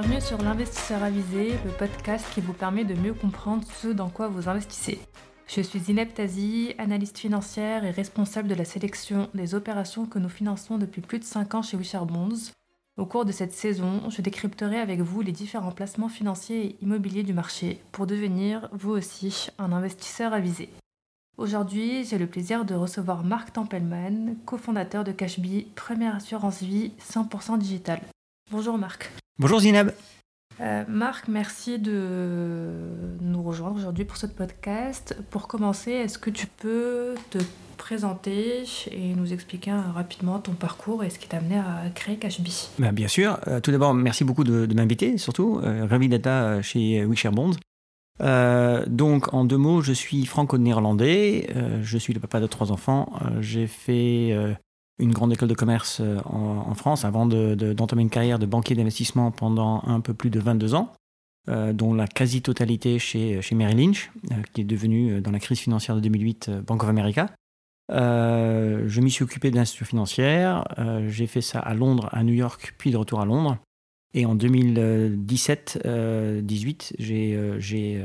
Bienvenue sur l'Investisseur Avisé, le podcast qui vous permet de mieux comprendre ce dans quoi vous investissez. Je suis Zineb analyste financière et responsable de la sélection des opérations que nous finançons depuis plus de 5 ans chez Wisher Bonds. Au cours de cette saison, je décrypterai avec vous les différents placements financiers et immobiliers du marché pour devenir, vous aussi, un investisseur avisé. Aujourd'hui, j'ai le plaisir de recevoir Marc Tempelman, cofondateur de Cashbee, première assurance vie 100% digitale. Bonjour Marc. Bonjour Zineb. Euh, Marc, merci de nous rejoindre aujourd'hui pour ce podcast. Pour commencer, est-ce que tu peux te présenter et nous expliquer rapidement ton parcours et ce qui t'a amené à créer Cashbee ben, Bien sûr. Euh, tout d'abord, merci beaucoup de, m'inviter, surtout. Euh, ravi d'être chez WeShare Bonds. donc, en deux mots, je suis franco-néerlandais. je suis le papa de trois enfants. J'ai fait une grande école de commerce euh, en, France avant d'entamer une carrière de banquier d'investissement pendant un peu plus de 22 ans, euh, dont la quasi-totalité chez, chez Merrill Lynch, euh, qui est devenue, dans la crise financière de 2008, Bank of America. je m'y suis occupé d'institutions financières. j'ai fait ça à Londres, à New York, puis de retour à Londres. Et en 2017-18, j'ai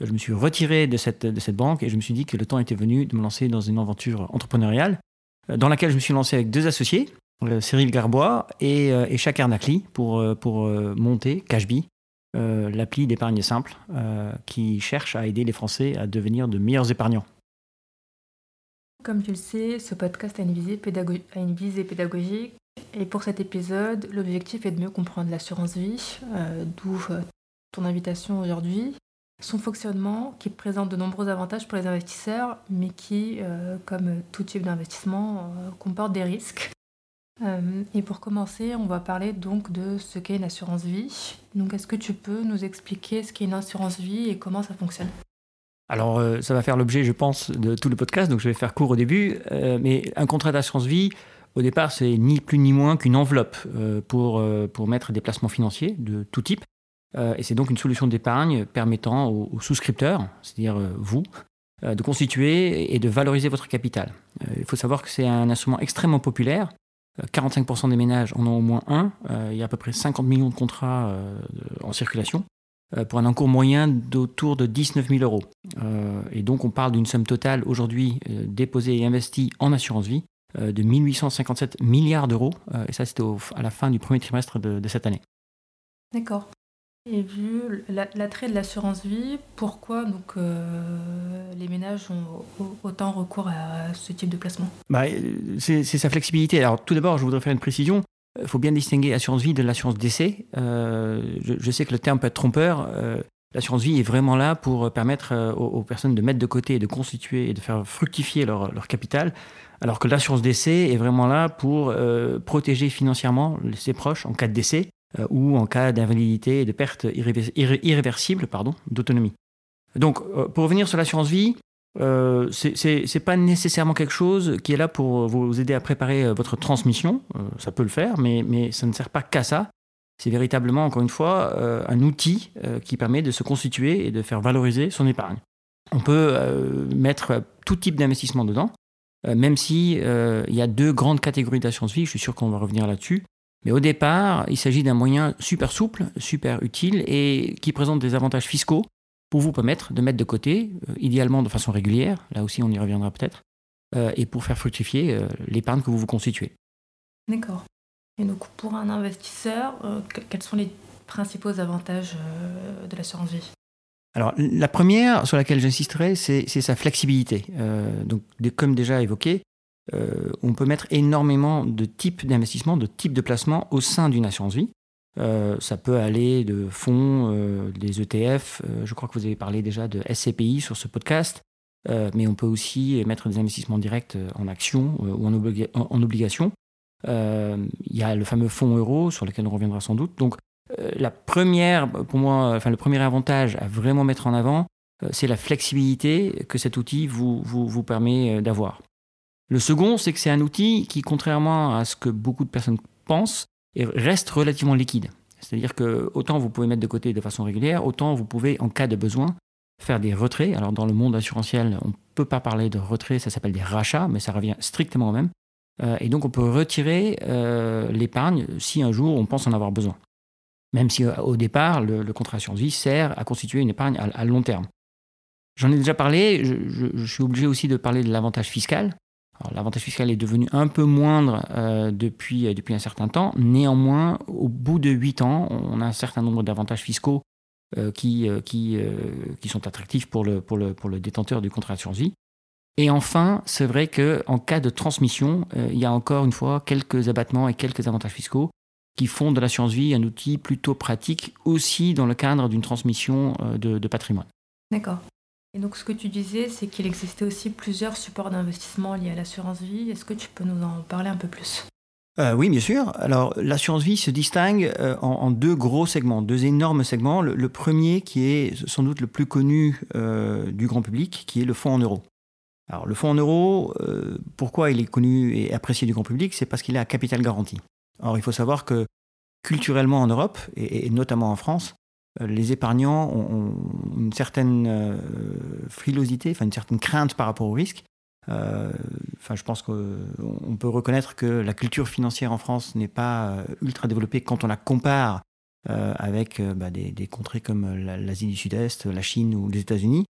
je me suis retiré de cette, de cette banque et je me suis dit que le temps était venu de me lancer dans une aventure entrepreneuriale dans laquelle je me suis lancé avec deux associés, euh, Cyril Garbois et, euh, et pour, pour monter Cashbee, l'appli d'épargne simple qui cherche à aider les Français à devenir de meilleurs épargnants. Comme tu le sais, ce podcast a une visée pédagogique. Et pour cet épisode, l'objectif est de mieux comprendre l'assurance vie, d'où ton invitation aujourd'hui son fonctionnement qui présente de nombreux avantages pour les investisseurs, mais qui, euh, comme tout type d'investissement, euh, comporte des risques. Euh, et pour commencer, on va parler donc de ce qu'est une assurance vie. Donc, est-ce que tu peux nous expliquer ce qu'est une assurance vie et comment ça fonctionne? Alors, ça va faire l'objet, je pense, de tout le podcast, donc je vais faire court au début. mais un contrat d'assurance vie, au départ, c'est ni plus ni moins qu'une enveloppe pour, pour mettre des placements financiers de tout type. Euh, et c'est donc une solution d'épargne permettant aux, souscripteurs, c'est-à-dire euh, vous, euh, de constituer et de valoriser votre capital. il faut savoir que c'est un instrument extrêmement populaire. 45% des ménages en ont au moins un. il y a à peu près 50 millions de contrats en circulation pour un encours moyen d'autour de 19 000 euros. et donc on parle d'une somme totale aujourd'hui déposée et investie en assurance vie de 1857 milliards d'euros. et ça, c'était à la fin du premier trimestre de cette année. D'accord. Et vu l'attrait de l'assurance vie, pourquoi donc, euh, les ménages ont autant recours à ce type de placement? Bah, C'est sa flexibilité. Alors tout d'abord, je voudrais faire une précision. Il faut bien distinguer assurance vie de l'assurance décès. Euh, je, sais que le terme peut être trompeur. Euh, l'assurance vie est vraiment là pour permettre aux, personnes de mettre de côté de constituer et de faire fructifier leur, capital, alors que l'assurance décès est vraiment là pour protéger financièrement ses proches en cas de décès euh, ou en cas d'invalidité et de perte irréversible d'autonomie. Donc, euh, pour revenir sur l'assurance vie, euh, ce n'est pas nécessairement quelque chose qui est là pour vous aider à préparer votre transmission. ça peut le faire, mais, mais ça ne sert pas qu'à ça. C'est véritablement, encore une fois, un outil qui permet de se constituer et de faire valoriser son épargne. On peut mettre tout type d'investissement dedans, même si il y a deux grandes catégories d'assurance vie. Je suis sûr qu'on va revenir là-dessus. Mais au départ, il s'agit d'un moyen super souple, super utile et qui présente des avantages fiscaux pour vous permettre de mettre de côté, euh, idéalement de façon régulière, là aussi on y reviendra peut-être, euh, et pour faire fructifier euh, l'épargne que vous vous constituez. D'accord. Et donc pour un investisseur, quels sont les principaux avantages de l'assurance vie? Alors, la première sur laquelle j'insisterai, c'est sa flexibilité. donc, comme déjà évoqué, euh, on peut mettre énormément de types d'investissement, de types de placements au sein d'une assurance vie. Euh, ça peut aller de fonds, euh, des ETF. je crois que vous avez parlé déjà de SCPI sur ce podcast. mais on peut aussi mettre des investissements directs en actions ou en, obligations. Il y a le fameux fonds euro sur lequel on reviendra sans doute. Donc, la première, pour moi, enfin, le premier avantage à vraiment mettre en avant, c'est la flexibilité que cet outil vous, vous permet d'avoir. Le second, c'est que c'est un outil qui, contrairement à ce que beaucoup de personnes pensent, reste relativement liquide. C'est-à-dire que autant vous pouvez mettre de côté de façon régulière, autant vous pouvez, en cas de besoin, faire des retraits. Alors dans le monde assurantiel, on ne peut pas parler de retrait, ça s'appelle des rachats, mais ça revient strictement au même. Euh, et donc on peut retirer euh, l'épargne si un jour on pense en avoir besoin. Même si au départ, le, contrat d'assurance vie sert à constituer une épargne à, long terme. J'en ai déjà parlé, je, suis obligé aussi de parler de l'avantage fiscal. L'avantage fiscal est devenu un peu moindre depuis, depuis un certain temps. Néanmoins, au bout de 8 ans, on a un certain nombre d'avantages fiscaux qui, qui, qui sont attractifs pour le, pour, le, pour le détenteur du contrat d'assurance vie. Et enfin, c'est vrai qu'en cas de transmission, euh, il y a encore une fois quelques abattements et quelques avantages fiscaux qui font de l'assurance vie un outil plutôt pratique aussi dans le cadre d'une transmission euh, de, patrimoine. D'accord. Et donc ce que tu disais, c'est qu'il existait aussi plusieurs supports d'investissement liés à l'assurance vie. Est-ce que tu peux nous en parler un peu plus? Euh, oui, bien sûr. Alors, l'assurance vie se distingue en, deux gros segments, deux énormes segments. Le, premier, qui est sans doute le plus connu du grand public, qui est le fonds en euros. Alors le fonds en euros, euh, pourquoi il est connu et apprécié du grand public? C'est parce qu'il est à capital garanti. Or il faut savoir que culturellement en Europe, et, notamment en France, euh, les épargnants ont, une certaine euh, frilosité, enfin une certaine crainte par rapport au risque. enfin, je pense qu'on peut reconnaître que la culture financière en France n'est pas ultra développée quand on la compare avec bah, des, contrées comme l'Asie du Sud-Est, la Chine ou les États-Unis.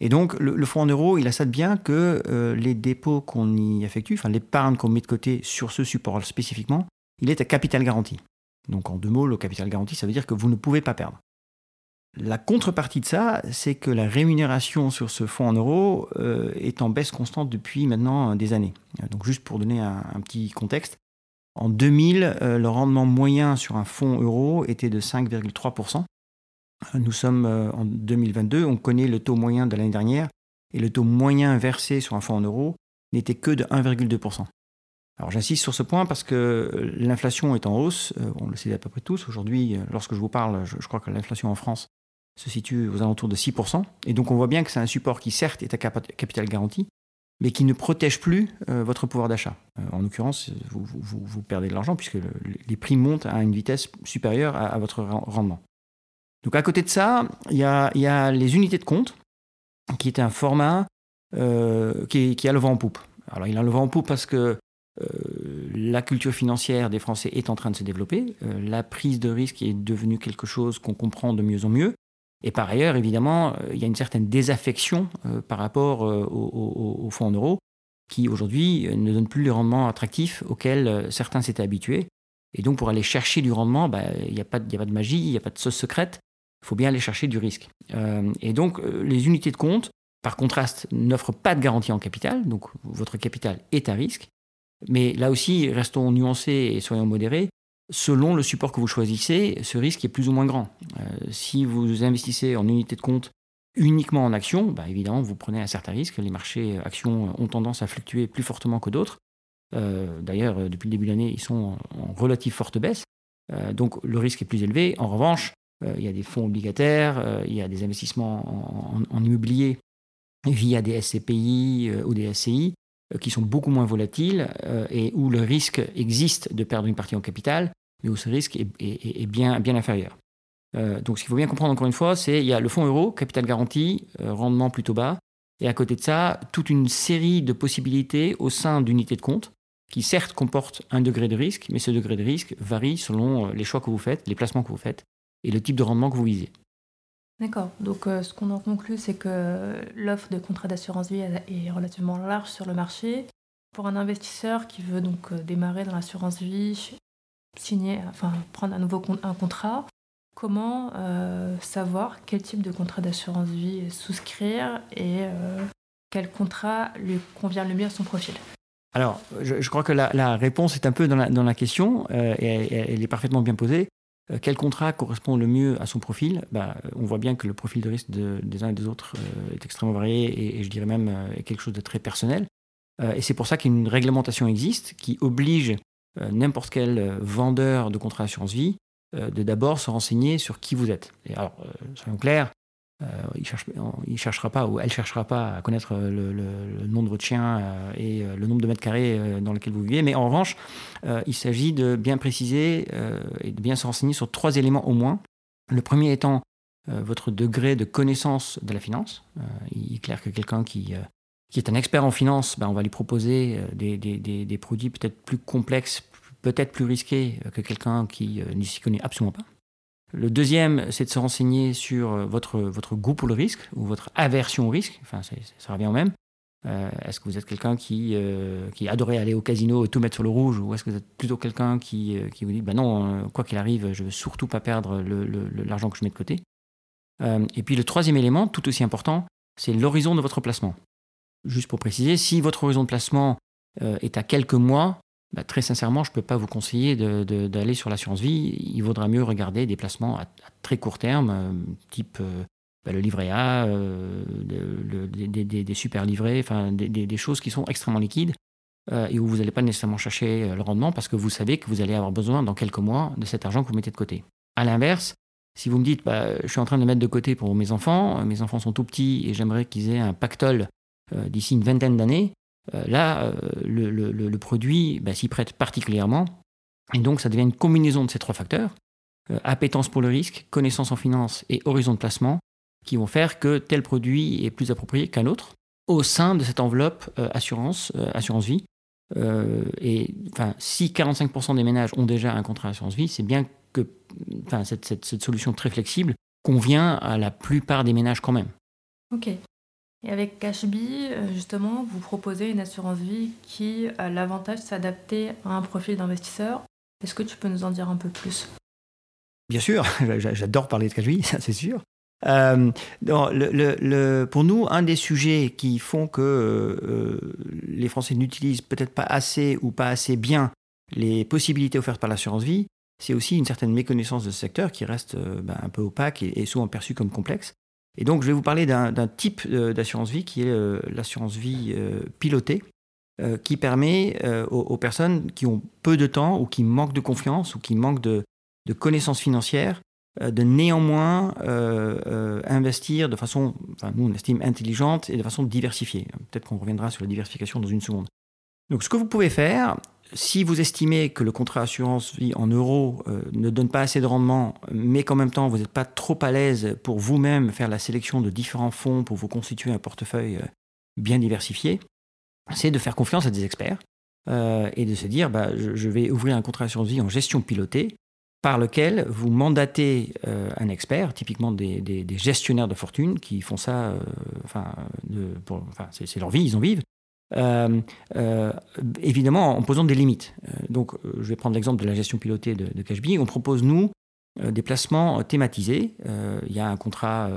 Et donc, le, fonds en euros, il a ça de bien que euh, les dépôts qu'on y effectue, enfin l'épargne qu'on met de côté sur ce support spécifiquement, il est à capital garanti. Donc, en deux mots, le capital garanti, ça veut dire que vous ne pouvez pas perdre. La contrepartie de ça, c'est que la rémunération sur ce fonds en euros euh, est en baisse constante depuis maintenant des années. Donc, juste pour donner un, petit contexte, en 2000, euh, le rendement moyen sur un fonds euro était de 5,3%. Nous sommes euh, en 2022, on connaît le taux moyen de l'année dernière, et le taux moyen versé sur un fonds en euros n'était que de 1,2%. Alors j'insiste sur ce point parce que l'inflation est en hausse, euh, on le sait à peu près tous. Aujourd'hui, euh, lorsque je vous parle, je, crois que l'inflation en France se situe aux alentours de 6%. Et donc on voit bien que c'est un support qui certes est à capital garanti, mais qui ne protège plus votre pouvoir d'achat. en l'occurrence, vous, perdez de l'argent puisque les prix montent à une vitesse supérieure à votre rendement. Donc à côté de ça, il y a, les unités de compte, qui est un format euh, qui, a le vent en poupe. Alors il a le vent en poupe parce que euh, la culture financière des Français est en train de se développer, euh, la prise de risque est devenue quelque chose qu'on comprend de mieux en mieux, et par ailleurs, évidemment, il y a une certaine désaffection par rapport au, fonds en euros, qui aujourd'hui ne donne plus les rendements attractifs auxquels certains s'étaient habitués. Et donc pour aller chercher du rendement, bah, il n'y a, pas de magie, il n'y a pas de sauce secrète il faut bien aller chercher du risque. Euh, et donc, euh, les unités de compte, par contraste, n'offrent pas de garantie en capital, donc votre capital est à risque. Mais là aussi, restons nuancés et soyons modérés. Selon le support que vous choisissez, ce risque est plus ou moins grand. Euh, si vous investissez en unité de compte uniquement en actions, bah évidemment, vous prenez un certain risque. Les marchés actions ont tendance à fluctuer plus fortement que d'autres. D'ailleurs, depuis le début de l'année, ils sont en relative forte baisse. donc, le risque est plus élevé. En revanche, euh, il y a des fonds obligataires, euh, il y a des investissements en, immobilier via des SCPI euh, ou des SCI qui sont beaucoup moins volatiles et où le risque existe de perdre une partie en capital, mais où ce risque est, bien, bien inférieur. donc ce qu'il faut bien comprendre encore une fois, c'est qu'il y a le fonds euro, capital garanti, rendement plutôt bas, et à côté de ça, toute une série de possibilités au sein d'unités de compte qui certes comportent un degré de risque, mais ce degré de risque varie selon les choix que vous faites, les placements que vous faites et le type de rendement que vous visez. D'accord. Donc, euh, ce qu'on en conclut, c'est que l'offre de contrat d'assurance vie est relativement large sur le marché. Pour un investisseur qui veut donc euh, démarrer dans l'assurance vie, signer, enfin prendre un nouveau un contrat, comment euh, savoir quel type de contrat d'assurance vie souscrire et quel contrat lui convient le mieux à son profil? Alors, je, crois que la, réponse est un peu dans la, dans la question, et elle est parfaitement bien posée. Euh, quel contrat correspond le mieux à son profil? Bah, On voit bien que le profil de risque des uns et des autres euh, est extrêmement varié et, je dirais même euh, quelque chose de très personnel. et c'est pour ça qu'une réglementation existe qui oblige n'importe quel vendeur de contrat d'assurance vie de d'abord se renseigner sur qui vous êtes. Et alors, soyons clairs, euh, il ne cherchera pas ou elle cherchera pas à connaître le, nom de votre chien euh, et euh, le nombre de mètres carrés dans lequel vous vivez. Mais en revanche, il s'agit de bien préciser et de bien se renseigner sur trois éléments au moins. Le premier étant votre degré de connaissance de la finance. il est clair que quelqu'un qui, est un expert en finance, ben, on va lui proposer des, des, produits peut-être plus complexes, peut-être plus risqués que quelqu'un qui n'y s'y connaît absolument pas. Le deuxième, c'est de se renseigner sur votre, votre goût pour le risque ou votre aversion au risque. Enfin, ça revient au même. Euh, est-ce que vous êtes quelqu'un qui, euh, qui adorait aller au casino et tout mettre sur le rouge ou est-ce que vous êtes plutôt quelqu'un qui, euh, vous dit bah non, quoi qu'il arrive, je veux surtout pas perdre l'argent que je mets de côté Et puis le troisième élément, tout aussi important, c'est l'horizon de votre placement. Juste pour préciser, si votre horizon de placement est à quelques mois, bah, très sincèrement, je ne peux pas vous conseiller d'aller sur l'assurance vie. Il vaudra mieux regarder des placements à très court terme, type bah, le livret A, euh, des, super livrets, enfin des, choses qui sont extrêmement liquides euh, et où vous n'allez pas nécessairement chercher euh, le rendement parce que vous savez que vous allez avoir besoin dans quelques mois de cet argent que vous mettez de côté. À l'inverse, si vous me dites, bah, je suis en train de mettre de côté pour mes enfants, mes enfants sont tout petits et j'aimerais qu'ils aient un pactole d'ici une vingtaine d'années, là, le, produit bah, s'y prête particulièrement. Et donc, ça devient une combinaison de ces trois facteurs, appétence pour le risque, connaissance en finance et horizon de placement, qui vont faire que tel produit est plus approprié qu'un autre au sein de cette enveloppe euh, assurance, euh, assurance vie. Euh, et enfin, si 45% des ménages ont déjà un contrat assurance vie, c'est bien que cette, cette, solution très flexible convient à la plupart des ménages quand même. Ok. Et avec Cashbee, justement, vous proposez une assurance vie qui a l'avantage de s'adapter à un profil d'investisseur. Est-ce que tu peux nous en dire un peu plus? Bien sûr, j'adore parler de Cashbee, ça c'est sûr. Euh, pour nous, un des sujets qui font que euh, les Français n'utilisent peut-être pas assez ou pas assez bien les possibilités offertes par l'assurance vie, c'est aussi une certaine méconnaissance de ce secteur qui reste euh, ben, un peu opaque et, souvent perçu comme complexe. Et donc, je vais vous parler d'un type d'assurance vie qui est l'assurance vie pilotée, qui permet aux, personnes qui ont peu de temps ou qui manquent de confiance ou qui manquent de, connaissances financières euh, de néanmoins euh, euh, investir de façon, enfin, nous on estime intelligente et de façon diversifiée. Peut-être qu'on reviendra sur la diversification dans une seconde. Donc ce que vous pouvez faire, si vous estimez que le contrat assurance vie en euros ne donne pas assez de rendement, mais qu'en même temps vous n'êtes pas trop à l'aise pour vous-même faire la sélection de différents fonds pour vous constituer un portefeuille bien diversifié, c'est de faire confiance à des experts et de se dire bah, je, vais ouvrir un contrat assurance vie en gestion pilotée par lequel vous mandatez euh, un expert, typiquement des, gestionnaires de fortune qui font ça, euh, enfin, c'est leur vie, ils en vivent. Euh, évidemment en posant des limites. donc je vais prendre l'exemple de la gestion pilotée de, de Cashbee. On propose, nous, des placements thématisés. Il y a un contrat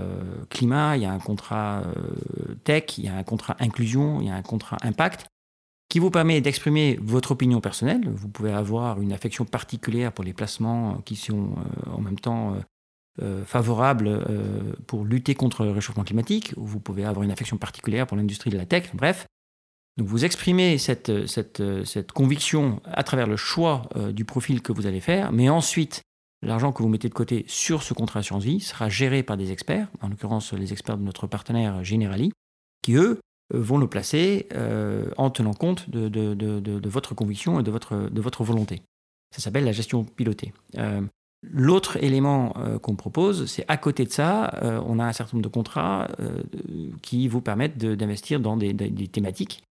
climat, il y a un contrat tech, il y a un contrat inclusion, il y a un contrat impact qui vous permet d'exprimer votre opinion personnelle. Vous pouvez avoir une affection particulière pour les placements qui sont euh, en même temps euh, euh, favorables pour lutter contre le réchauffement climatique, ou vous pouvez avoir une affection particulière pour l'industrie de la tech, bref. Donc vous exprimez cette, cette, cette conviction à travers le choix du profil que vous allez faire, mais ensuite, l'argent que vous mettez de côté sur ce contrat assurance vie sera géré par des experts, en l'occurrence les experts de notre partenaire Generali, qui eux euh, vont le placer euh, en tenant compte de, votre conviction et de votre, de votre volonté. Ça s'appelle la gestion pilotée. Euh, l'autre élément qu'on propose, c'est à côté de ça, on a un certain nombre de contrats qui vous permettent d'investir dans des, thématiques.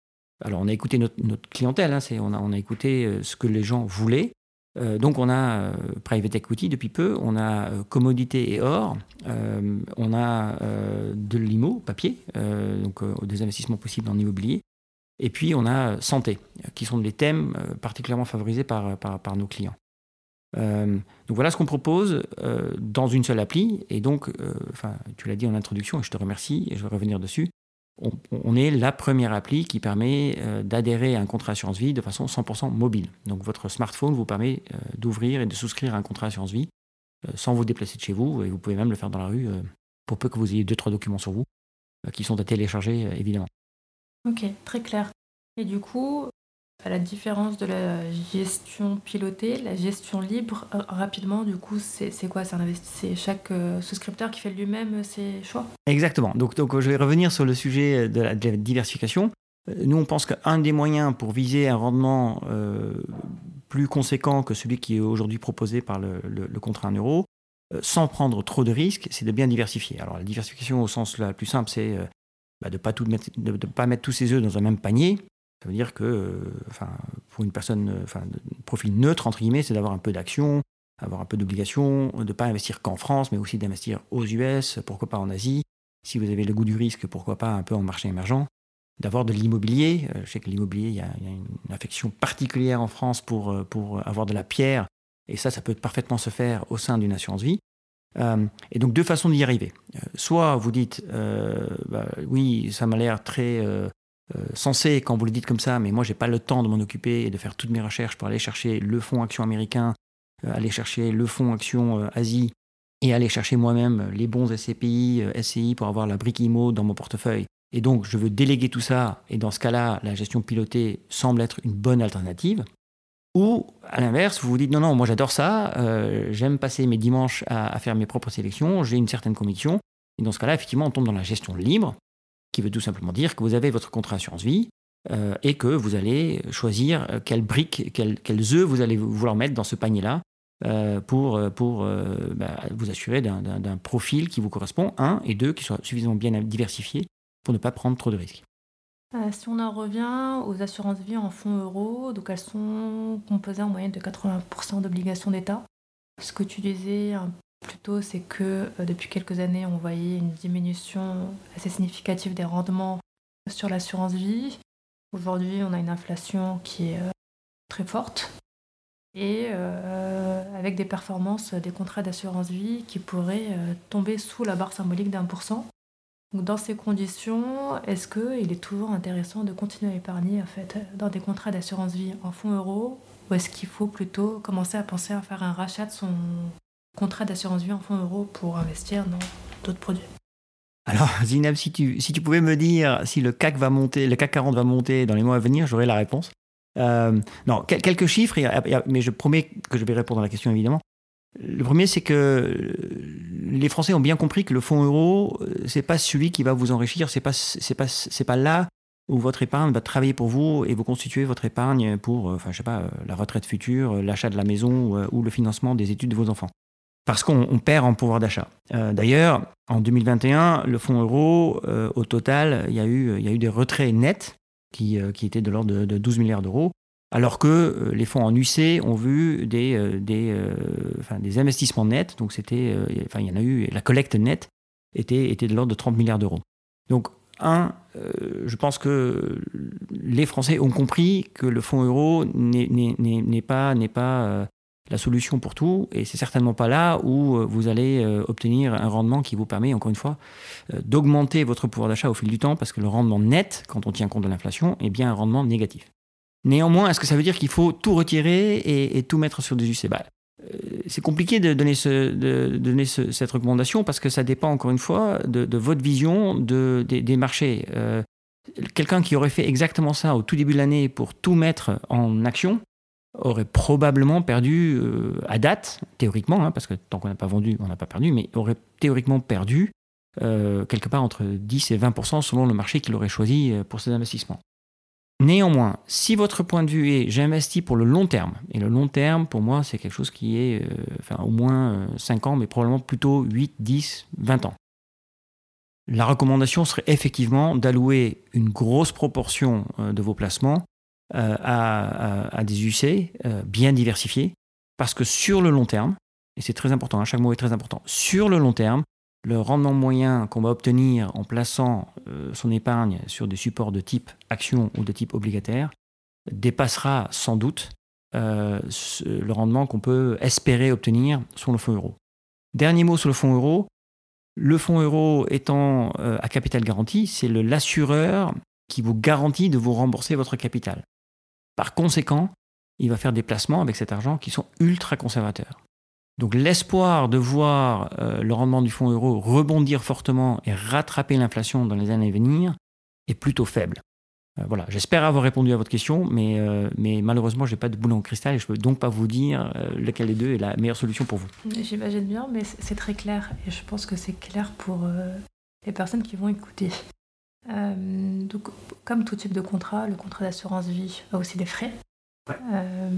Alors on a écouté notre, clientèle, hein, on, a, écouté ce que les gens voulaient, euh, donc on a euh, private equity depuis peu, on a euh, commodité et or, on a de l'IMO, papier, donc des investissements possibles en immobilier, et puis on a santé, qui sont des thèmes particulièrement favorisés par, par, nos clients. donc voilà ce qu'on propose dans une seule appli, et donc, tu l'as dit en introduction, et je te remercie, et je vais revenir dessus on, est la première appli qui permet euh, d'adhérer à un contrat assurance vie de façon 100% mobile. Donc votre smartphone vous permet euh, d'ouvrir et de souscrire à un contrat assurance vie euh, sans vous déplacer de chez vous et vous pouvez même le faire dans la rue pour peu que vous ayez deux trois documents sur vous qui sont à télécharger évidemment. Ok, très clair. Et du coup, à la différence de la gestion pilotée, la gestion libre, euh, rapidement, du coup, c'est quoi? C'est chaque euh, souscripteur qui fait lui-même ses choix? Exactement. Donc, donc, je vais revenir sur le sujet de la, diversification. Euh, nous, on pense qu'un des moyens pour viser un rendement plus conséquent que celui qui est aujourd'hui proposé par le, contrat en euros, sans prendre trop de risques, c'est de bien diversifier. Alors, la diversification au sens le plus simple, c'est bah, de ne pas, pas mettre tous ses œufs dans un même panier. Ça veut dire que, euh, enfin, pour une personne, euh, enfin, profil neutre, entre guillemets, c'est d'avoir un peu d'action, avoir un peu d'obligation, de ne pas investir qu'en France, mais aussi d'investir aux US, pourquoi pas en Asie. Si vous avez le goût du risque, pourquoi pas un peu en marché émergent. D'avoir de l'immobilier. Euh, je sais que l'immobilier, il, y, a une affection particulière en France pour, pour avoir de la pierre. Et ça, ça peut parfaitement se faire au sein d'une assurance vie. Et donc deux façons d'y arriver. soit vous dites, bah, oui, ça m'a l'air très sensé quand vous le dites comme ça, mais moi, j'ai pas le temps de m'en occuper et de faire toutes mes recherches pour aller chercher le fonds action américain euh, aller chercher le fonds Action euh, Asie et aller chercher moi-même les bons SCPI, euh, SCI pour avoir la brique IMO dans mon portefeuille. Et donc, je veux déléguer tout ça, et dans ce cas-là, la gestion pilotée semble être une bonne alternative. Ou, à l'inverse, vous vous dites, non, non, moi j'adore ça, j'aime passer mes dimanches à, faire mes propres sélections, j'ai une certaine conviction. Et dans ce cas-là, effectivement, on tombe dans la gestion libre, qui veut tout simplement dire que vous avez votre contrat assurance vie, et que vous allez choisir quelles briques, quels, œufs vous allez vouloir mettre dans ce panier-là euh, pour, euh, pour euh, bah, vous assurer d'un profil qui vous correspond, un, et deux, qui soit suffisamment bien diversifié pour ne pas prendre trop de risques. si on en revient aux assurances vie en fonds euros, donc elles sont composées en moyenne de 80% d'obligations d'État. Ce que tu disais plus tôt, c'est que depuis quelques années, on voyait une diminution assez significative des rendements sur l'assurance vie. Aujourd'hui, on a une inflation qui est très forte et euh, avec des performances des contrats d'assurance vie qui pourraient euh, tomber sous la barre symbolique d'un pour cent. dans ces conditions, est-ce qu'il est toujours intéressant de continuer à épargner en fait, dans des contrats d'assurance vie en fonds euros? Ou est-ce qu'il faut plutôt commencer à penser à faire un rachat de son contrat d'assurance vie en fonds euros pour investir dans d'autres produits alors, Zinab, si tu, si tu pouvais me dire si le CAC va monter, le CAC 40 va monter dans les mois à venir, j'aurais la réponse. Euh, non, quelques chiffres, mais je promets que je vais répondre à la question évidemment. Le premier, c'est que les Français ont bien compris que le fonds euro, euh, c'est pas celui qui va vous enrichir, c'est pas c'est pas c'est pas là où votre épargne va travailler pour vous et vous constituer votre épargne pour, euh, enfin je sais pas, la retraite future, l'achat de la maison ou le financement des études de vos enfants. Parce qu'on perd en pouvoir d'achat. D'ailleurs, en 2021, le fonds euro, au total, il y, a eu, des retraits nets qui, euh, était de l'ordre de, 12 milliards d'euros, alors que euh, les fonds en UC ont vu des, euh, investissements nets, donc c'était, enfin, il y en a eu, la collecte nette était, de l'ordre de 30 milliards d'euros. Donc, un, je pense que les Français ont compris que le fonds euro n'est pas la solution pour tout, et c'est certainement pas là où euh, vous allez euh, obtenir un rendement qui vous permet, encore une fois, euh, d'augmenter votre pouvoir d'achat au fil du temps, parce que le rendement net, quand on tient compte de l'inflation, est bien un rendement négatif. Néanmoins, est-ce que ça veut dire qu'il faut tout retirer et, tout mettre sur des UC bah, C'est compliqué de donner, cette recommandation parce que ça dépend, encore une fois, de, votre vision de, des, marchés. Quelqu'un qui aurait fait exactement ça au tout début de l'année pour tout mettre en action, aurait probablement perdu euh, à date, théoriquement, hein, parce que tant qu'on n'a pas vendu, on n'a pas perdu, mais aurait théoriquement perdu euh, quelque part entre 10 et 20% selon le marché qu'il aurait choisi euh, pour ses investissements. Néanmoins, si votre point de vue est j'investis pour le long terme, et le long terme pour moi c'est quelque chose qui est au moins 5 ans, mais probablement plutôt 8, 10, 20 ans. La recommandation serait effectivement d'allouer une grosse proportion de vos placements euh, à, des UC euh, bien diversifiés, parce que sur le long terme, et c'est très important, hein, chaque mot est très important, sur le long terme, le rendement moyen qu'on va obtenir en plaçant euh, son épargne sur des supports de type action ou de type obligataire dépassera sans doute le rendement qu'on peut espérer obtenir sur le fonds euro. Dernier mot sur le fonds euro. Le fonds euro étant à capital garanti, c'est l'assureur qui vous garantit de vous rembourser votre capital. Par conséquent, il va faire des placements avec cet argent qui sont ultra conservateurs. Donc l'espoir de voir euh, le rendement du fonds euro rebondir fortement et rattraper l'inflation dans les années à venir est plutôt faible. Euh, voilà, j'espère avoir répondu à votre question, mais, euh, mais malheureusement, je n'ai pas de boulon en cristal et je ne peux donc pas vous dire lequel des deux est la meilleure solution pour vous. J'imagine bien, mais c'est très clair et je pense que c'est clair pour les personnes qui vont écouter. Euh, donc, comme tout type de contrat, le contrat d'assurance vie a aussi des frais. Euh,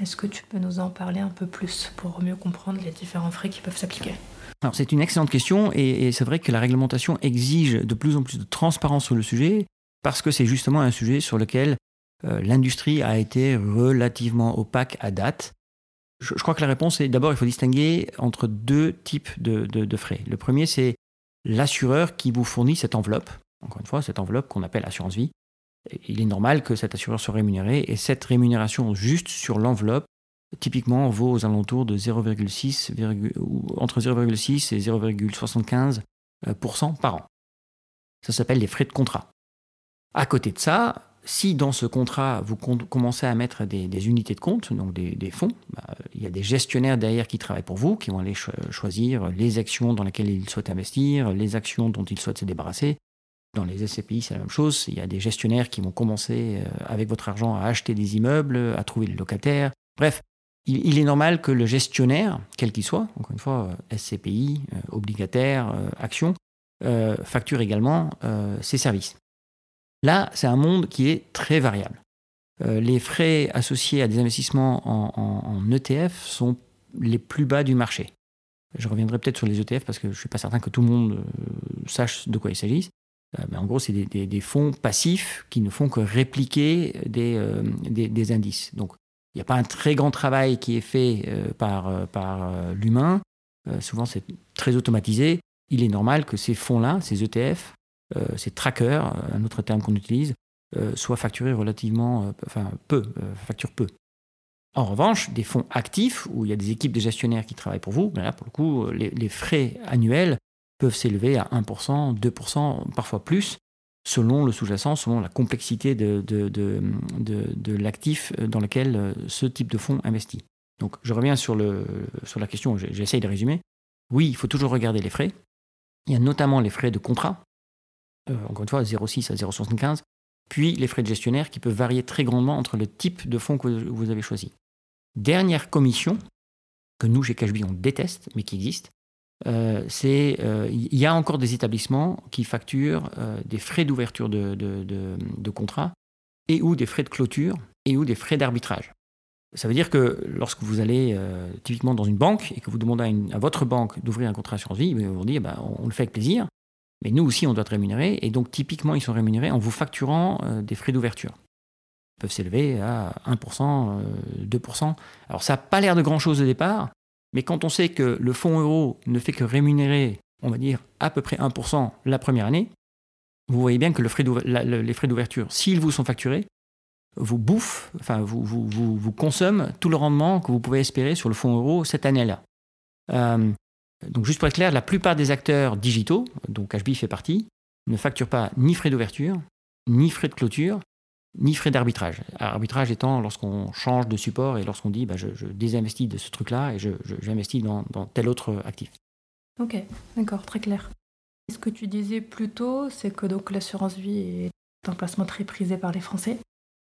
est-ce que tu peux nous en parler un peu plus pour mieux comprendre les différents frais qui peuvent s'appliquer? Alors, c'est une excellente question et, c'est vrai que la réglementation exige de plus en plus de transparence sur le sujet parce que c'est justement un sujet sur lequel euh, l'industrie a été relativement opaque à date. je, crois que la réponse est d'abord, il faut distinguer entre deux types de, frais. Le premier, c'est l'assureur qui vous fournit cette enveloppe. Encore une fois, cette enveloppe qu'on appelle assurance vie. Il est normal que cet assureur soit rémunéré et cette rémunération juste sur l'enveloppe typiquement vaut aux alentours de 0,6 entre 0,6 et 0,75% euh, par an. Ça s'appelle les frais de contrat. À côté de ça, si dans ce contrat, vous commencez à mettre des, unités de compte, donc des, fonds, bah, il y a des gestionnaires derrière qui travaillent pour vous, qui vont aller choisir les actions dans lesquelles ils souhaitent investir, les actions dont ils souhaitent se débarrasser. Dans les SCPI, c'est la même chose. Il y a des gestionnaires qui vont commencer euh, avec votre argent à acheter des immeubles, à trouver des locataires. Bref, il, est normal que le gestionnaire, quel qu'il soit, encore une fois, euh, SCPI, euh, obligataire, action, facture également ses services. Là, c'est un monde qui est très variable. Les frais associés à des investissements en, ETF sont les plus bas du marché. Je reviendrai peut-être sur les ETF parce que je ne suis pas certain que tout le monde sache de quoi il s'agit. Euh, mais en gros, c'est des, fonds passifs qui ne font que répliquer des, indices. Donc, il n'y a pas un très grand travail qui est fait par, par l'humain. souvent, c'est très automatisé. Il est normal que ces fonds-là, ces ETF, euh, ces trackers, euh, un autre terme qu'on utilise, euh, soient facturés relativement, enfin peu, facturent peu. En revanche, des fonds actifs, où il y a des équipes de gestionnaires qui travaillent pour vous, ben là, pour le coup, les, frais annuels peuvent s'élever à 1%, 2%, parfois plus, selon le sous-jacent, selon la complexité de, l'actif dans lequel ce type de fonds investit. Donc je reviens sur, le, sur la question, j'essaye de résumer. Oui, il faut toujours regarder les frais. Il y a notamment les frais de contrat, euh, encore une fois, 0,6 à 0,75, puis les frais de gestionnaire qui peuvent varier très grandement entre le type de fonds que vous avez choisi. Dernière commission, que nous, chez Cashby, on déteste, mais qui existe, euh, c'est euh, il y a encore des établissements qui facturent des frais d'ouverture de, de, contrat et ou des frais de clôture et ou des frais d'arbitrage. Ça veut dire que lorsque vous allez typiquement dans une banque et que vous demandez à, votre banque d'ouvrir un contrat assurance vie, vous dit eh ben, on, le fait avec plaisir. Mais nous aussi, on doit être rémunérés. Et donc, typiquement, ils sont rémunérés en vous facturant euh, des frais d'ouverture. Ils peuvent s'élever à 1%, 2%. Euh, Alors, ça n'a pas l'air de grand-chose au départ. Mais quand on sait que le fonds euro ne fait que rémunérer, on va dire, à peu près 1% la première année, vous voyez bien que les frais d'ouverture, s'ils vous sont facturés, vous bouffent, enfin, vous, consomment tout le rendement que vous pouvez espérer sur le fonds euro cette année-là. Euh, donc juste pour être clair, la plupart des acteurs digitaux, dont HB fait partie, ne facturent pas ni frais d'ouverture, ni frais de clôture, ni frais d'arbitrage. Arbitrage étant lorsqu'on change de support et lorsqu'on dit bah, je, désinvestis de ce truc-là et j'investis dans, tel autre actif. Ok, d'accord, très clair. Ce que tu disais plus tôt, c'est que donc l'assurance vie est un placement très prisé par les Français.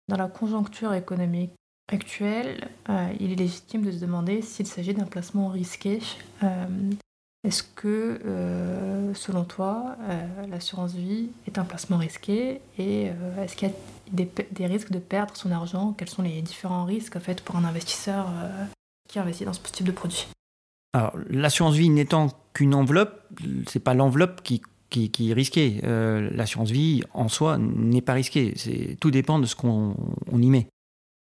Dans la conjoncture économique actuelle, euh, il est légitime de se demander s'il s'agit d'un placement risqué. Euh, est-ce que, euh, selon toi, l'assurance vie est un placement risqué et est-ce qu'il y a des, risques de perdre son argent? Quels sont les différents risques en fait, pour un investisseur qui investit dans ce type de produit? Alors, l'assurance vie n'étant qu'une enveloppe, c'est pas l'enveloppe qui est risquée. L'assurance vie en soi n'est pas risquée. Tout dépend de ce qu'on y met.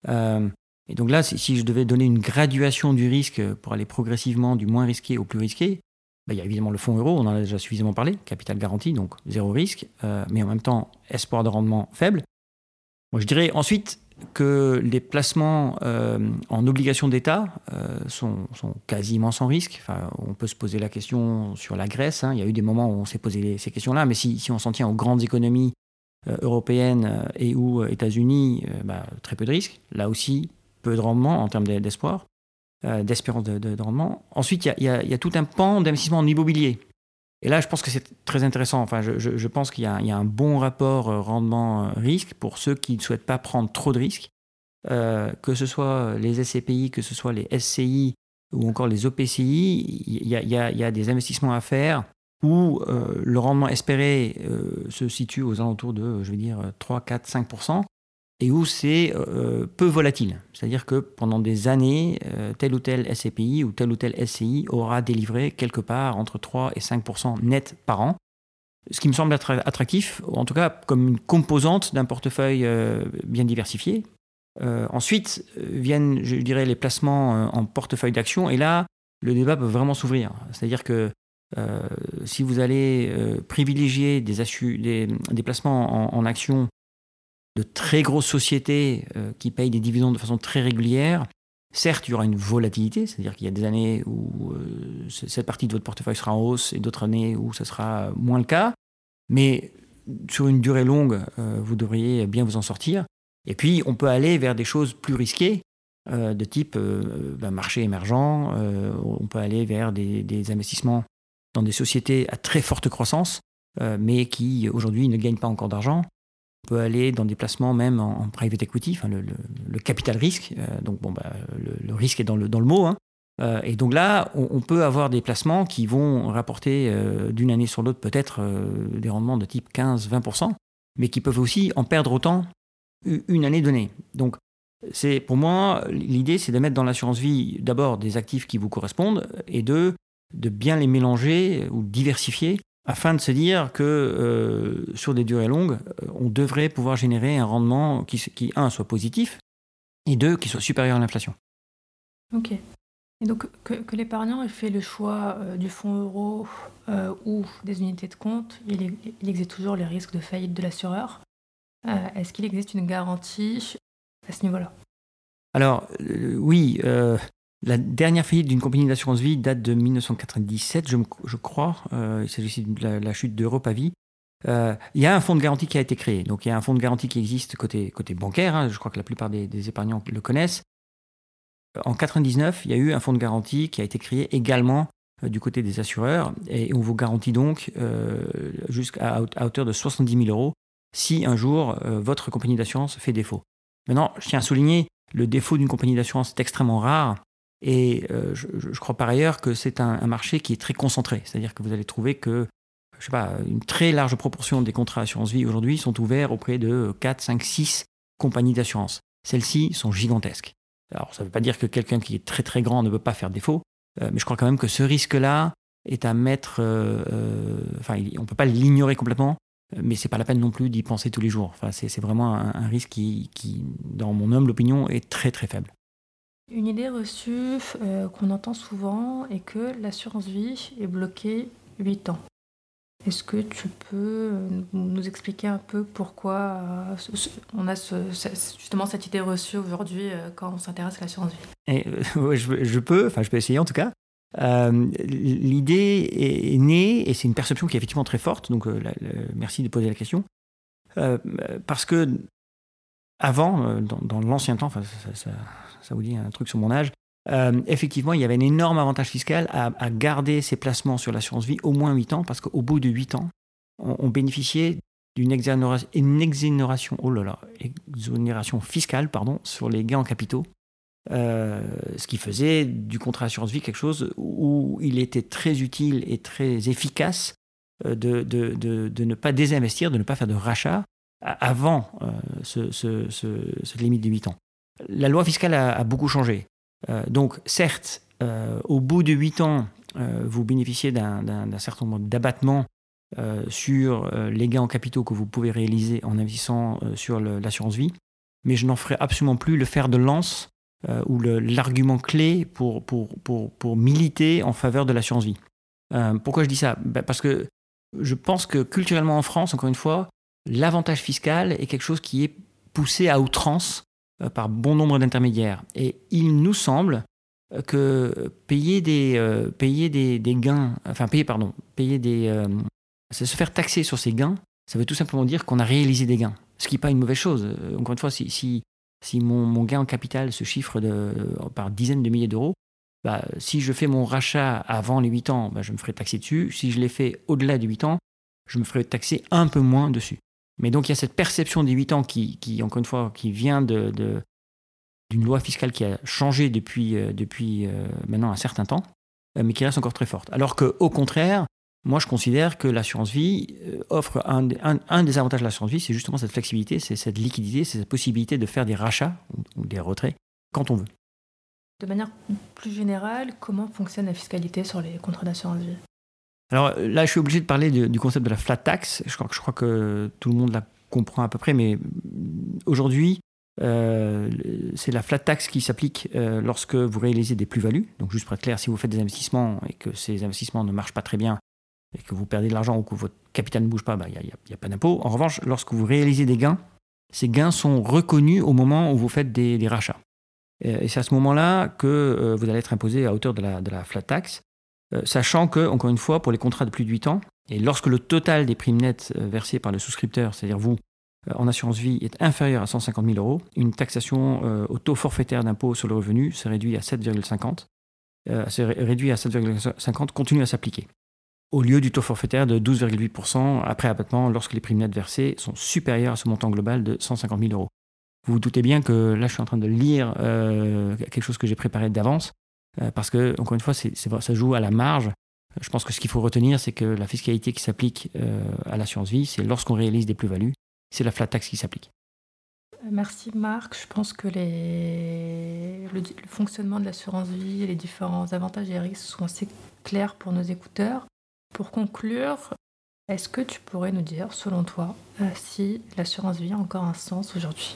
Euh, et donc là, si je devais donner une graduation du risque pour aller progressivement du moins risqué au plus risqué, bah, il y a évidemment le fonds euro, on en a déjà suffisamment parlé, capital garanti, donc zéro risque, euh, mais en même temps espoir de rendement faible. Je dirais ensuite que les placements euh, en obligation d'État sont, quasiment sans risque. Enfin, on peut se poser la question sur la Grèce. Hein. Il y a eu des moments où on s'est posé ces questions-là, mais si, on s'en tient aux grandes économies euh, européenne euh, et ou euh, États-Unis, bah, très peu de risques. Là aussi, peu de rendement en termes d'espoir, d'espérance de, rendement. Ensuite, il y, a, tout un pan d'investissement en immobilier. Et là, je pense que c'est très intéressant. Enfin, je, pense qu'il y, a un bon rapport rendement-risque pour ceux qui ne souhaitent pas prendre trop de risques, que ce soit les SCPI, que ce soit les SCI ou encore les OPCI. Il y, a, des investissements à faire où euh, le rendement espéré euh, se situe aux alentours de, je vais dire, 3, 4, 5 et où c'est euh, peu volatile. C'est-à-dire que pendant des années, tel ou tel SCPI ou tel ou tel SCI aura délivré quelque part entre 3 et 5% net par an. Ce qui me semble attractif, en tout cas comme une composante d'un portefeuille bien diversifié. ensuite viennent, je dirais, les placements en portefeuille d'actions. Et là, le débat peut vraiment s'ouvrir. C'est-à-dire que si vous allez privilégier des, des, placements en, en actions de très grosses sociétés euh, qui payent des dividendes de façon très régulière, certes, il y aura une volatilité, c'est-à-dire qu'il y a des années où euh, cette partie de votre portefeuille sera en hausse et d'autres années où ce sera moins le cas, mais sur une durée longue, euh, vous devriez bien vous en sortir. Et puis, on peut aller vers des choses plus risquées, de type ben, marché émergent, on peut aller vers des, investissements dans des sociétés à très forte croissance, mais qui aujourd'hui ne gagnent pas encore d'argent. On peut aller dans des placements même en, private equity, enfin le, capital risque. Euh, donc bon, bah, le, risque est dans le, dans le mot. Hein. Euh, et donc là, on, peut avoir des placements qui vont rapporter euh, d'une année sur l'autre peut-être des rendements de type 15-20%, mais qui peuvent aussi en perdre autant une année donnée. Donc c'est pour moi l'idée, c'est de mettre dans l'assurance vie d'abord des actifs qui vous correspondent et de de bien les mélanger ou diversifier afin de se dire que euh, sur des durées longues, euh, on devrait pouvoir générer un rendement qui, qui, un, soit positif, et deux, qui soit supérieur à l'inflation. Ok. Et donc que, l'épargnant ait fait le choix euh, du fonds euro ou des unités de compte, il, il, existe toujours les risques de faillite de l'assureur. Est-ce qu'il existe une garantie à ce niveau-là? Alors oui, la dernière faillite d'une compagnie d'assurance vie date de 1997, je, crois. Euh, il s'agissait de la, chute d'Europe à vie. Euh, il y a un fonds de garantie qui a été créé. Donc il y a un fonds de garantie qui existe côté, côté bancaire. Hein. je crois que la plupart des, épargnants le connaissent. En 1999, il y a eu un fonds de garantie qui a été créé également euh, du côté des assureurs. Et on vous garantit donc jusqu'à à hauteur de 70 000 euros si un jour votre compagnie d'assurance fait défaut. Maintenant, je tiens à souligner, le défaut d'une compagnie d'assurance est extrêmement rare. Et euh, je, crois par ailleurs que c'est un, marché qui est très concentré. C'est-à-dire que vous allez trouver que, je sais pas, une très large proportion des contrats assurance vie aujourd'hui sont ouverts auprès de 4, 5, 6 compagnies d'assurance. Celles-ci sont gigantesques. Alors, ça ne veut pas dire que quelqu'un qui est très très grand ne peut pas faire défaut, euh, mais je crois quand même que ce risque-là est à mettre. Euh, enfin, on ne peut pas l'ignorer complètement, mais c'est pas la peine non plus d'y penser tous les jours. Enfin, c'est vraiment un, un risque qui, qui, dans mon humble opinion, est très très faible. Une idée reçue euh, qu'on entend souvent est que l'assurance vie est bloquée 8 ans. Est-ce que tu peux euh, nous expliquer un peu pourquoi euh, on a justement cette idée reçue aujourd'hui quand on s'intéresse à l'assurance vie? Je, peux, enfin je peux essayer en tout cas. L'idée est, née, et c'est une perception qui est effectivement très forte, donc merci de poser la question, parce que avant, dans, l'ancien temps, enfin, ça vous dit un truc sur mon âge. Euh, effectivement, il y avait un énorme avantage fiscal à, garder ses placements sur l'assurance vie au moins 8 ans, parce qu'au bout de 8 ans, on, bénéficiait d'une exonération, oh exonération fiscale pardon, sur les gains en capitaux, euh, ce qui faisait du contrat assurance vie quelque chose où il était très utile et très efficace euh, de, ne pas désinvestir, de ne pas faire de rachat avant ce, cette limite de 8 ans la loi fiscale a, beaucoup changé. Euh, donc, certes, euh, au bout de 8 ans, euh, vous bénéficiez d'un certain nombre d'abattements sur les gains en capitaux que vous pouvez réaliser en investissant sur l'assurance vie, mais je n'en ferai absolument plus le fer de lance ou l'argument clé pour, militer en faveur de l'assurance vie. pourquoi je dis ça? Ben, Parce que je pense que culturellement en France, encore une fois, l'avantage fiscal est quelque chose qui est poussé à outrance par bon nombre d'intermédiaires. Et il nous semble euh, que payer des, euh, des, gains, enfin payer, pardon, payer des... se faire taxer sur ces gains, ça veut tout simplement dire qu'on a réalisé des gains. Ce qui n'est pas une mauvaise chose. Encore une fois, si, mon, gain en capital se chiffre de, par dizaines de milliers d'euros, bah, si je fais mon rachat avant les 8 ans, bah, je me ferai taxer dessus. Si je l'ai fait au-delà des 8 ans, je me ferai taxer un peu moins dessus. Mais donc il y a cette perception des 8 ans qui, encore une fois, qui vient de, d'une loi fiscale qui a changé depuis, euh, depuis euh, maintenant un certain temps, euh, mais qui reste encore très forte. Alors qu'au contraire, moi je considère que l'assurance vie offre un, des avantages de l'assurance vie, c'est justement cette flexibilité, c'est cette liquidité, c'est cette possibilité de faire des rachats ou, des retraits quand on veut. De manière plus générale, comment fonctionne la fiscalité sur les contrats d'assurance vie? Alors là, je suis obligé de parler du concept de la flat tax. Je crois, que tout le monde la comprend à peu près, mais aujourd'hui, Euh, c'est la flat tax qui s'applique euh, lorsque vous réalisez des plus-values. Donc, juste pour être clair, si vous faites des investissements et que ces investissements ne marchent pas très bien et que vous perdez de l'argent ou que votre capital ne bouge pas, il bah, n'y a, pas d'impôt. En revanche, lorsque vous réalisez des gains, ces gains sont reconnus au moment où vous faites des, rachats. Et c'est à ce moment-là que euh, vous allez être imposé à hauteur de la flat tax, sachant que, encore une fois, pour les contrats de plus de 8 ans, et lorsque le total des primes nettes versées par le souscripteur, c'est-à-dire vous, euh, en assurance vie est inférieur à 150 000 euros, une taxation euh, au taux forfaitaire d'impôt sur le revenu se réduit à 7,50. Euh, réduit à 7,50 continue à s'appliquer. Au lieu du taux forfaitaire de 12,8% après abattement lorsque les primes nettes versées sont supérieures à ce montant global de 150 000 euros. Vous vous doutez bien que là, je suis en train de lire quelque chose que j'ai préparé d'avance, parce que, encore une fois, ça joue à la marge. Je pense que ce qu'il faut retenir, c'est que la fiscalité qui s'applique à l'assurance vie, c'est lorsqu'on réalise des plus-values c'est la flat tax qui s'applique. Merci Marc. Je pense que les... le, fonctionnement de l'assurance vie et les différents avantages et risques sont assez clairs pour nos écouteurs. Pour conclure, est-ce que tu pourrais nous dire, selon toi, euh, si l'assurance vie a encore un sens aujourd'hui?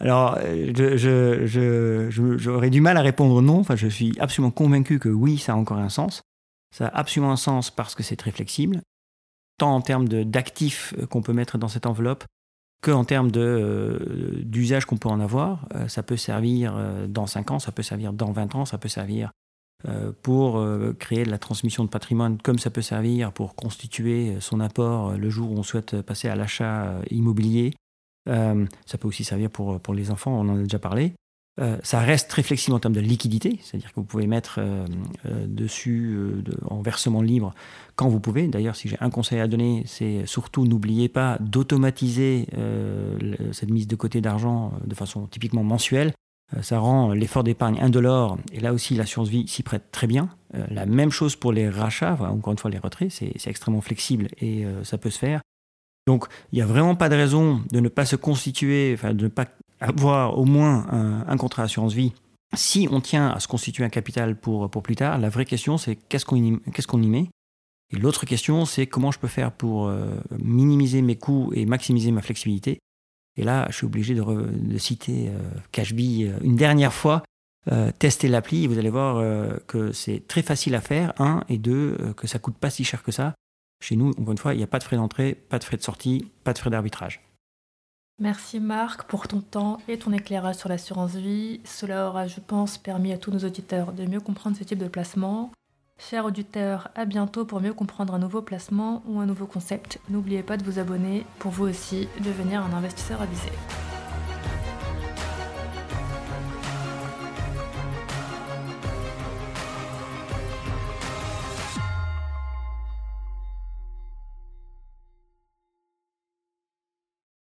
Alors, j'aurais je, je, du mal à répondre non. Enfin, je suis absolument convaincu que oui, ça a encore un sens. Ça a absolument un sens parce que c'est très flexible tant en termes d'actifs euh, qu'on peut mettre dans cette enveloppe que en termes euh, d'usage qu'on peut en avoir. Euh, ça peut servir dans 5 ans, ça peut servir dans 20 ans, ça peut servir pour créer de la transmission de patrimoine, comme ça peut servir pour constituer son apport le jour où on souhaite passer à l'achat immobilier. Ça peut aussi servir pour, les enfants, on en a déjà parlé. Euh, ça reste très flexible en termes de liquidité, c'est-à-dire que vous pouvez mettre euh, euh, dessus en versement libre quand vous pouvez. D'ailleurs, si j'ai un conseil à donner, c'est surtout n'oubliez pas d'automatiser cette mise de côté d'argent de façon typiquement mensuelle. ça rend l'effort d'épargne indolore et là aussi l'assurance vie s'y prête très bien. la même chose pour les rachats, encore une fois les retraits, c'est extrêmement flexible et ça peut se faire. Donc, il n'y a vraiment pas de raison de ne pas se constituer, enfin, de ne pas avoir au moins un, contrat d'assurance vie. Si on tient à se constituer un capital pour, pour plus tard, la vraie question, c'est qu'est-ce qu'on y, qu'est-ce qu'on y met? Et l'autre question, c'est comment je peux faire pour euh, minimiser mes coûts et maximiser ma flexibilité? Et là, je suis obligé de, citer euh, Cashbee euh, une dernière fois. tester l'appli et vous allez voir que c'est très facile à faire, un, et deux, que ça coûte pas si cher que ça. Chez nous, encore une fois, il n'y a pas de frais d'entrée, pas de frais de sortie, pas de frais d'arbitrage. Merci Marc pour ton temps et ton éclairage sur l'assurance vie. Cela aura, je pense, permis à tous nos auditeurs de mieux comprendre ce type de placement. Chers auditeurs, à bientôt pour mieux comprendre un nouveau placement ou un nouveau concept. N'oubliez pas de vous abonner pour vous aussi devenir un investisseur avisé.